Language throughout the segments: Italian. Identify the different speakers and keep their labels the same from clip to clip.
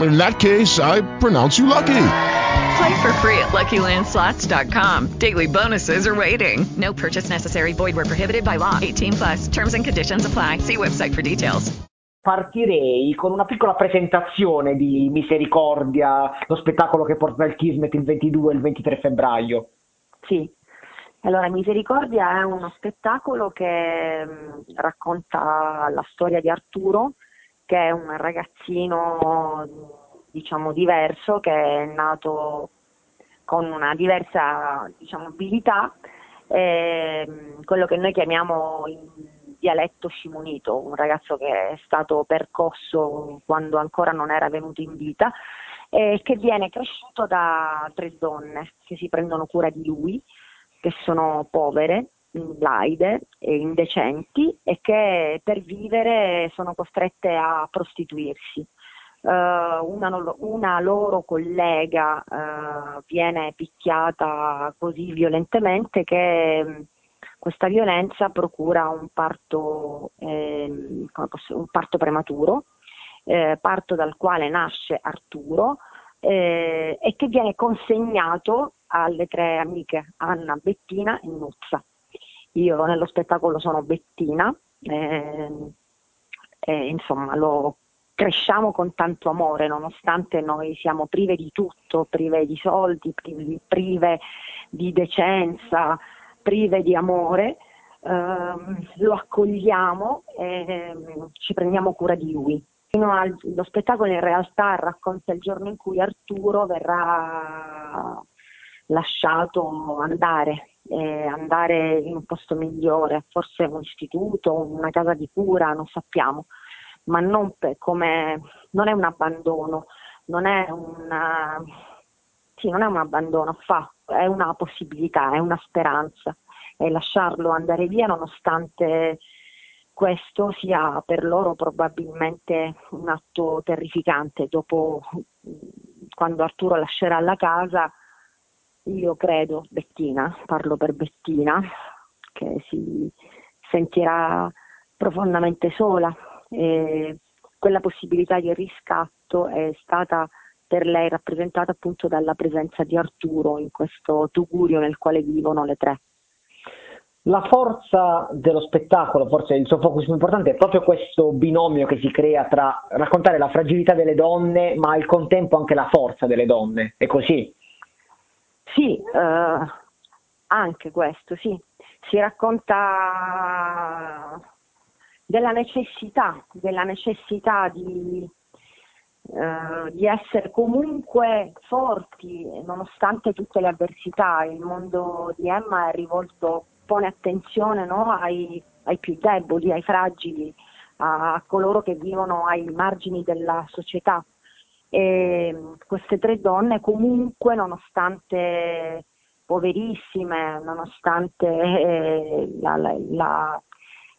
Speaker 1: In that case, I pronounce you lucky.
Speaker 2: Play for free at LuckyLandSlots.com. Daily bonuses are waiting. No purchase necessary. Void where prohibited by law. 18 plus. Terms and conditions apply. See website for details.
Speaker 3: Partirei con una piccola presentazione di Misericordia, lo spettacolo che porta il Kismet il 22 e il 23 febbraio.
Speaker 4: Sì, allora Misericordia è uno spettacolo che mh, racconta la storia di Arturo, che è un ragazzino diciamo diverso, che è nato con una diversa diciamo, abilità, ehm, quello che noi chiamiamo in dialetto scimunito, un ragazzo che è stato percosso quando ancora non era venuto in vita e che viene cresciuto da tre donne che si prendono cura di lui, che sono povere, laide e indecenti e che per vivere sono costrette a prostituirsi. Uh, una, una, loro collega uh, viene picchiata così violentemente che um, questa violenza procura un parto, eh, posso, un parto prematuro, eh, parto dal quale nasce Arturo eh, e che viene consegnato alle tre amiche Anna, Bettina e Nuzza. Io nello spettacolo sono Bettina ehm, e insomma lo cresciamo con tanto amore nonostante noi siamo prive di tutto, prive di soldi, prive, prive di decenza, prive di amore, ehm, lo accogliamo e ehm, ci prendiamo cura di lui. Al, lo spettacolo in realtà racconta il giorno in cui Arturo verrà lasciato andare, eh, andare in un posto migliore, forse un istituto, una casa di cura, non sappiamo ma non, come, non è un abbandono, non è, una, sì, non è un abbandono, fa, è una possibilità, è una speranza e lasciarlo andare via nonostante questo sia per loro probabilmente un atto terrificante. Dopo, quando Arturo lascerà la casa, io credo, Bettina, parlo per Bettina, che si sentirà profondamente sola eh, quella possibilità di riscatto è stata per lei rappresentata appunto dalla presenza di Arturo in questo tugurio nel quale vivono le tre.
Speaker 3: La forza dello spettacolo, forse il suo focus più importante, è proprio questo binomio che si crea tra raccontare la fragilità delle donne, ma al contempo anche la forza delle donne. È così?
Speaker 4: Sì, eh, anche questo, sì. Si racconta della necessità, della necessità di, eh, di, essere comunque forti nonostante tutte le avversità. Il mondo di Emma è rivolto, pone attenzione no, ai, ai, più deboli, ai fragili, a, a, coloro che vivono ai margini della società. E queste tre donne comunque, nonostante poverissime, nonostante eh, la, la, la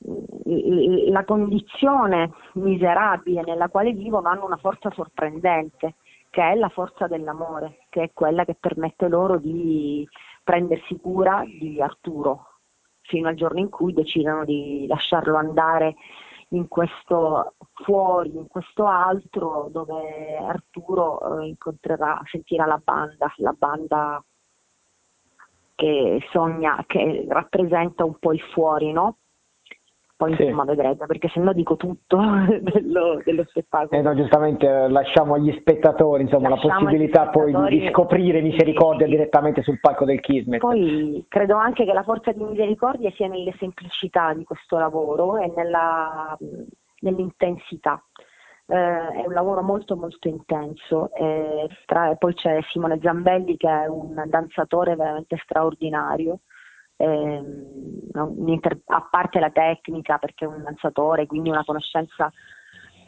Speaker 4: la condizione miserabile nella quale vivono hanno una forza sorprendente, che è la forza dell'amore, che è quella che permette loro di prendersi cura di Arturo, fino al giorno in cui decidono di lasciarlo andare in questo fuori, in questo altro dove Arturo eh, incontrerà, sentirà la banda, la banda che sogna, che rappresenta un po' il fuori, no? Poi
Speaker 3: Sì.
Speaker 4: insomma vedrete, perché se no dico tutto dello, dello spettacolo.
Speaker 3: Eh no, giustamente eh, lasciamo agli spettatori insomma, la
Speaker 4: Lasciamo agli
Speaker 3: possibilità poi di, di scoprire Misericordia direttamente sul palco del Kismet.
Speaker 4: Poi credo anche che la forza di misericordia sia nelle semplicità di questo lavoro e nella, nell'intensità. Eh, è un lavoro molto molto intenso. e tra- poi c'è Simone Zambelli che è un danzatore veramente straordinario. Ehm, a parte la tecnica perché è un danzatore, quindi una conoscenza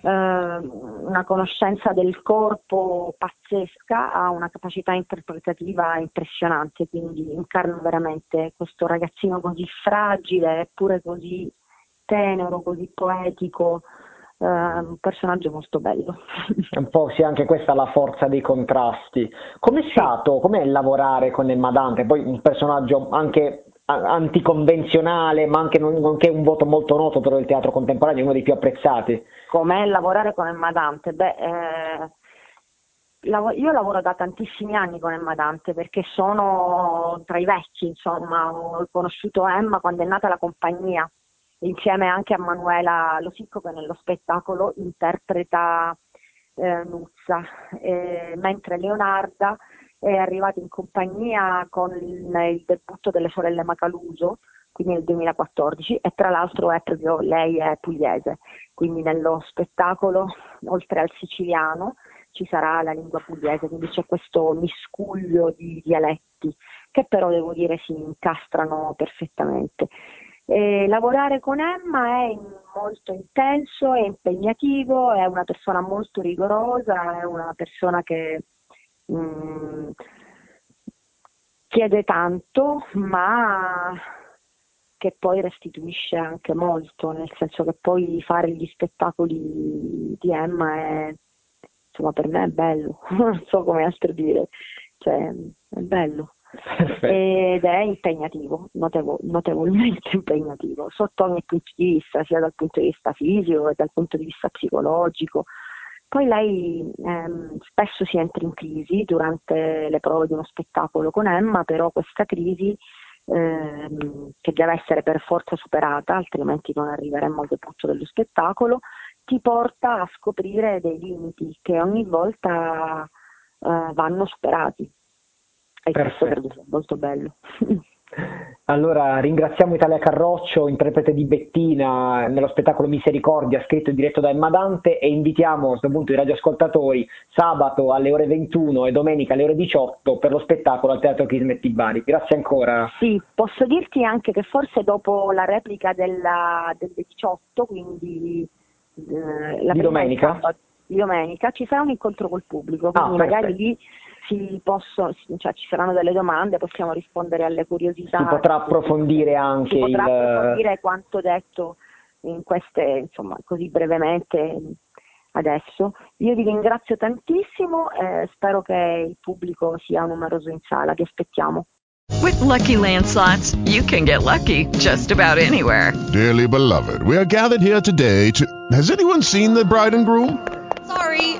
Speaker 4: ehm, una conoscenza del corpo pazzesca, ha una capacità interpretativa impressionante, quindi incarna veramente questo ragazzino così fragile eppure così tenero, così poetico, eh, un personaggio molto bello.
Speaker 3: Un po' sì, anche questa la forza dei contrasti. Com'è stato, com'è lavorare con Emma Dante? Poi un personaggio anche anticonvenzionale, ma anche non- nonché un voto molto noto per il teatro contemporaneo, uno dei più apprezzati.
Speaker 4: Com'è lavorare con Emma Dante? Beh, eh, lavo- io lavoro da tantissimi anni con Emma Dante perché sono tra i vecchi, insomma, ho conosciuto Emma quando è nata la compagnia, insieme anche a Manuela Losicco che nello spettacolo interpreta eh, Nuzza, Eh, mentre Leonarda è arrivata in compagnia con il, il debutto delle sorelle Macaluso, quindi nel 2014, e tra l'altro è proprio lei è pugliese, quindi nello spettacolo, oltre al siciliano, ci sarà la lingua pugliese, quindi c'è questo miscuglio di dialetti che però devo dire si incastrano perfettamente. E lavorare con Emma è molto intenso, è impegnativo, è una persona molto rigorosa, è una persona che mm, chiede tanto, ma che poi restituisce anche molto, nel senso che poi fare gli spettacoli di Emma è, insomma, per me è bello, non so come altro dire, cioè è bello
Speaker 3: Perfetto.
Speaker 4: ed è impegnativo, notevo- notevolmente impegnativo, sotto ogni punto di vista, sia dal punto di vista fisico che dal punto di vista psicologico. Poi lei ehm, spesso si entra in crisi durante le prove di uno spettacolo con Emma, però questa crisi ehm, che deve essere per forza superata, altrimenti non arriveremmo al debutto dello spettacolo, ti porta a scoprire dei limiti che ogni volta eh, vanno superati. E questo
Speaker 3: Perfetto.
Speaker 4: credo sia molto bello.
Speaker 3: Allora ringraziamo Italia Carroccio, interprete di Bettina nello spettacolo Misericordia, scritto e diretto da Emma Dante e invitiamo a questo punto i radioascoltatori sabato alle ore 21 e domenica alle ore 18 per lo spettacolo al Teatro Kismet di Bari. Grazie ancora.
Speaker 4: Sì, posso dirti anche che forse dopo la replica della, del 18, quindi eh, la
Speaker 3: Di domenica?
Speaker 4: sabato- di domenica, ci sarà un incontro col pubblico, quindi
Speaker 3: Ah,
Speaker 4: magari lì si possono, cioè, ci saranno delle domande, possiamo rispondere alle curiosità.
Speaker 3: Si potrà approfondire anche
Speaker 4: Si potrà
Speaker 3: il-
Speaker 4: approfondire quanto detto in queste, insomma, così brevemente adesso. Io vi ringrazio tantissimo e spero che il pubblico sia numeroso in sala, vi aspettiamo.
Speaker 2: With Lucky Land slots, you can get lucky just about anywhere.
Speaker 1: Dearly beloved, we are gathered here today to. Has anyone seen the bride and groom?
Speaker 5: Sorry,